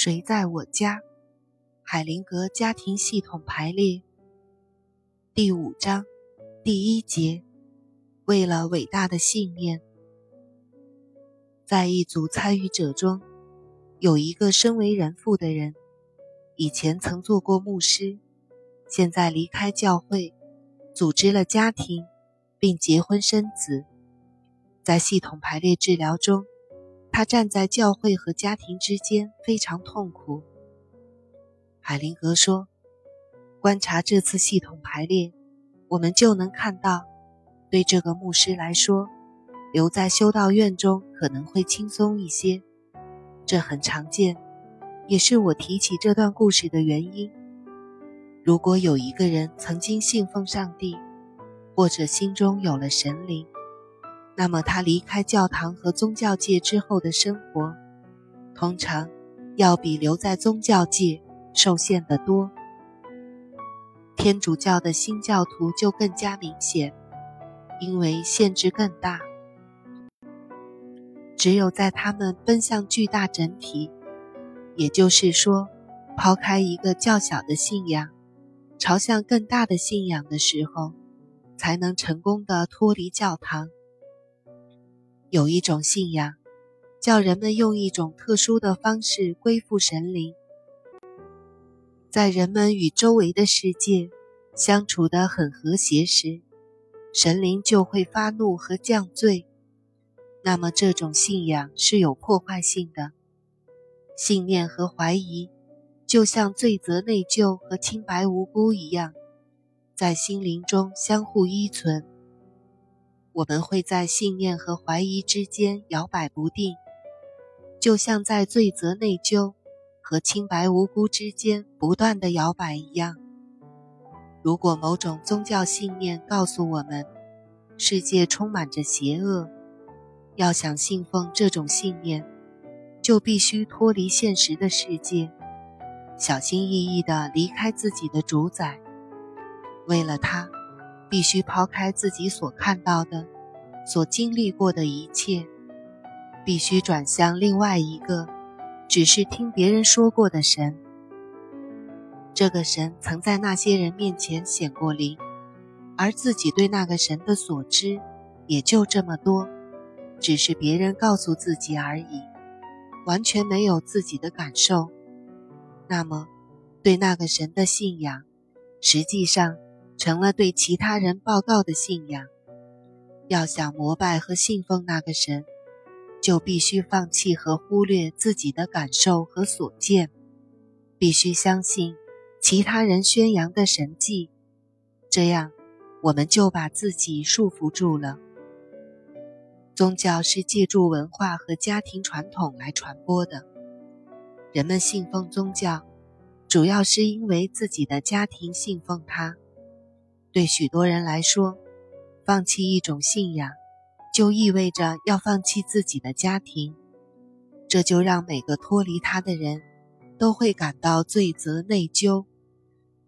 谁在我家？海灵格家庭系统排列第五章第一节：为了伟大的信念，在一组参与者中，有一个身为人父的人，以前曾做过牧师，现在离开教会，组织了家庭，并结婚生子。在系统排列治疗中。他站在教会和家庭之间，非常痛苦。海灵格说：“观察这次系统排列，我们就能看到，对这个牧师来说，留在修道院中可能会轻松一些。这很常见，也是我提起这段故事的原因。如果有一个人曾经信奉上帝，或者心中有了神灵。”那么，他离开教堂和宗教界之后的生活，通常要比留在宗教界受限得多。天主教的新教徒就更加明显，因为限制更大。只有在他们奔向巨大整体，也就是说，抛开一个较小的信仰，朝向更大的信仰的时候，才能成功的脱离教堂。有一种信仰，叫人们用一种特殊的方式归附神灵。在人们与周围的世界相处得很和谐时，神灵就会发怒和降罪。那么，这种信仰是有破坏性的。信念和怀疑，就像罪责、内疚和清白无辜一样，在心灵中相互依存。我们会在信念和怀疑之间摇摆不定，就像在罪责、内疚和清白无辜之间不断的摇摆一样。如果某种宗教信念告诉我们世界充满着邪恶，要想信奉这种信念，就必须脱离现实的世界，小心翼翼地离开自己的主宰。为了他。必须抛开自己所看到的、所经历过的一切，必须转向另外一个，只是听别人说过的神。这个神曾在那些人面前显过灵，而自己对那个神的所知也就这么多，只是别人告诉自己而已，完全没有自己的感受。那么，对那个神的信仰，实际上。成了对其他人报告的信仰。要想膜拜和信奉那个神，就必须放弃和忽略自己的感受和所见，必须相信其他人宣扬的神迹。这样，我们就把自己束缚住了。宗教是借助文化和家庭传统来传播的。人们信奉宗教，主要是因为自己的家庭信奉它。对许多人来说，放弃一种信仰，就意味着要放弃自己的家庭。这就让每个脱离他的人都会感到罪责、内疚。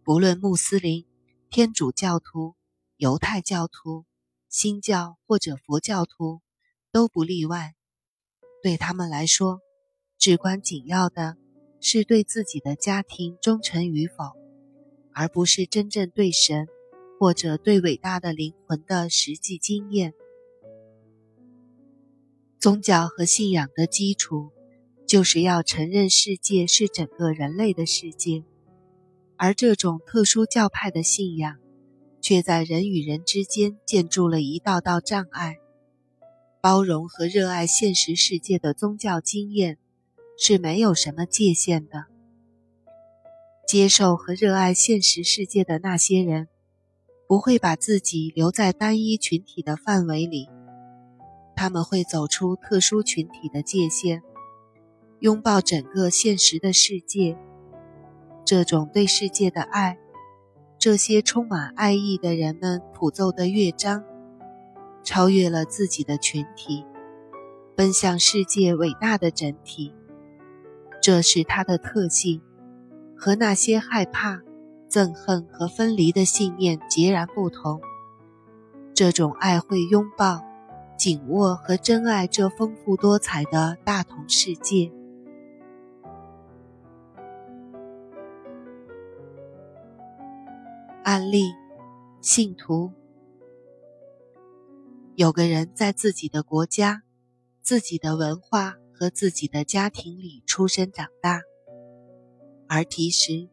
不论穆斯林、天主教徒、犹太教徒、新教或者佛教徒，都不例外。对他们来说，至关紧要的是对自己的家庭忠诚与否，而不是真正对神。或者对伟大的灵魂的实际经验，宗教和信仰的基础，就是要承认世界是整个人类的世界，而这种特殊教派的信仰，却在人与人之间建筑了一道道障碍。包容和热爱现实世界的宗教经验，是没有什么界限的。接受和热爱现实世界的那些人。不会把自己留在单一群体的范围里，他们会走出特殊群体的界限，拥抱整个现实的世界。这种对世界的爱，这些充满爱意的人们谱奏的乐章，超越了自己的群体，奔向世界伟大的整体。这是它的特性，和那些害怕。憎恨和分离的信念截然不同，这种爱会拥抱、紧握和珍爱这丰富多彩的大同世界。案例，信徒。有个人在自己的国家、自己的文化和自己的家庭里出生长大，而其实。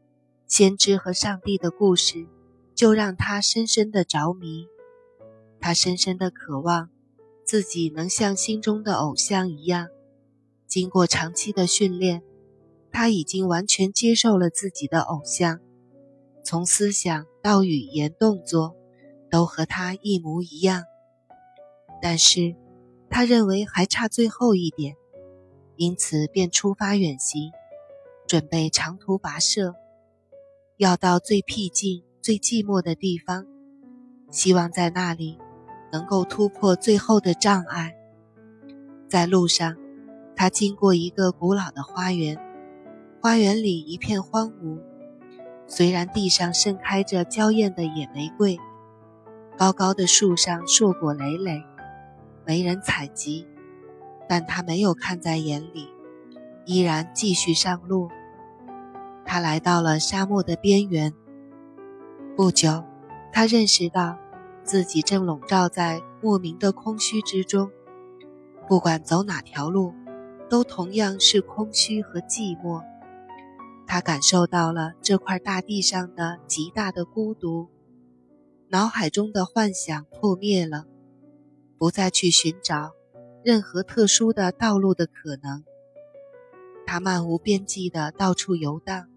先知和上帝的故事就让他深深的着迷。他深深的渴望自己能像心中的偶像一样。经过长期的训练，他已经完全接受了自己的偶像，从思想到语言、动作都和他一模一样。但是，他认为还差最后一点，因此便出发远行，准备长途跋涉，要到最僻静、最寂寞的地方，希望在那里能够突破最后的障碍。在路上，他经过一个古老的花园，花园里一片荒芜，虽然地上盛开着娇艳的野玫瑰，高高的树上硕果累累。没人采集，但他没有看在眼里，依然继续上路。他来到了沙漠的边缘。不久，他认识到自己正笼罩在莫名的空虚之中，不管走哪条路，都同样是空虚和寂寞。他感受到了这块大地上的极大的孤独，脑海中的幻想破灭了。不再去寻找任何特殊的道路的可能，他漫无边际的到处游荡，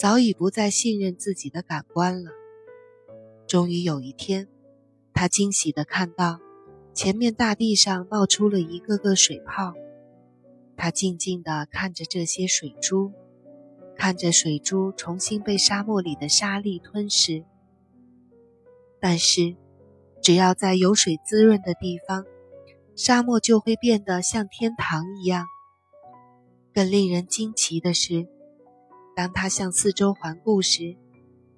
早已不再信任自己的感官了。终于有一天，他惊喜的看到前面大地上冒出了一个个水泡，他静静的看着这些水珠，看着水珠重新被沙漠里的沙粒吞噬，但是。只要在有水滋润的地方，沙漠就会变得像天堂一样。更令人惊奇的是，当他向四周环顾时，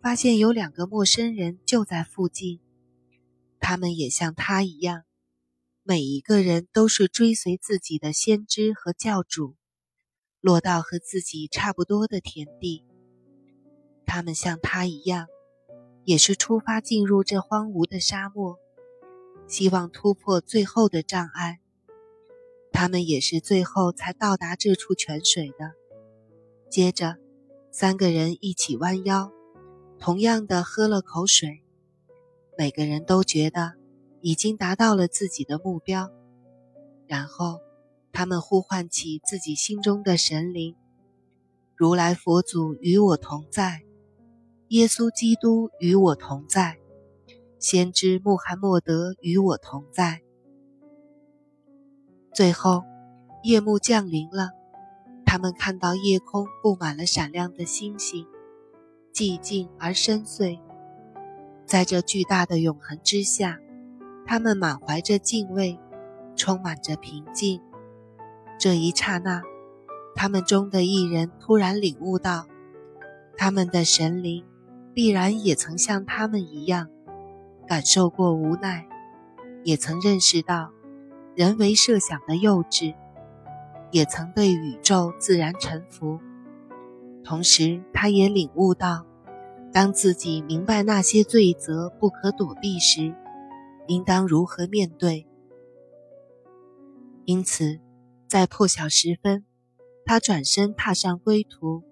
发现有两个陌生人就在附近。他们也像他一样，每一个人都是追随自己的先知和教主，落到和自己差不多的田地。他们像他一样。也是出发进入这荒芜的沙漠，希望突破最后的障碍。他们也是最后才到达这处泉水的。接着，三个人一起弯腰，同样的喝了口水。每个人都觉得已经达到了自己的目标。然后，他们呼唤起自己心中的神灵：“如来佛祖与我同在。”耶稣基督与我同在，先知穆罕默德与我同在。最后，夜幕降临了，他们看到夜空布满了闪亮的星星，寂静而深邃。在这巨大的永恒之下，他们满怀着敬畏，充满着平静。这一刹那，他们中的一人突然领悟到，他们的神灵。必然也曾像他们一样，感受过无奈，也曾认识到人为设想的幼稚，也曾对宇宙自然臣服。同时，他也领悟到，当自己明白那些罪责不可躲避时，应当如何面对。因此，在破晓时分，他转身踏上归途，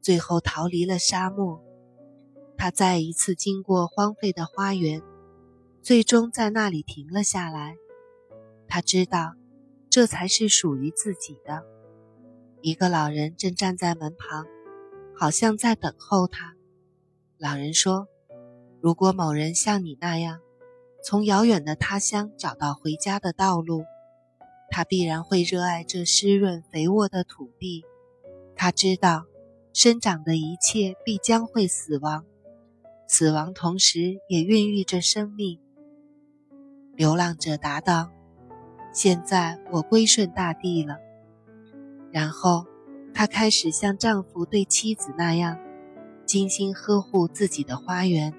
最后逃离了沙漠。他再一次经过荒废的花园，最终在那里停了下来。他知道，这才是属于自己的。一个老人正站在门旁，好像在等候他。老人说：“如果某人像你那样，从遥远的他乡找到回家的道路，他必然会热爱这湿润肥沃的土地。他知道，生长的一切必将会死亡。”死亡同时也孕育着生命。流浪者答道：“现在我归顺大地了。”然后，她开始像丈夫对妻子那样，精心呵护自己的花园。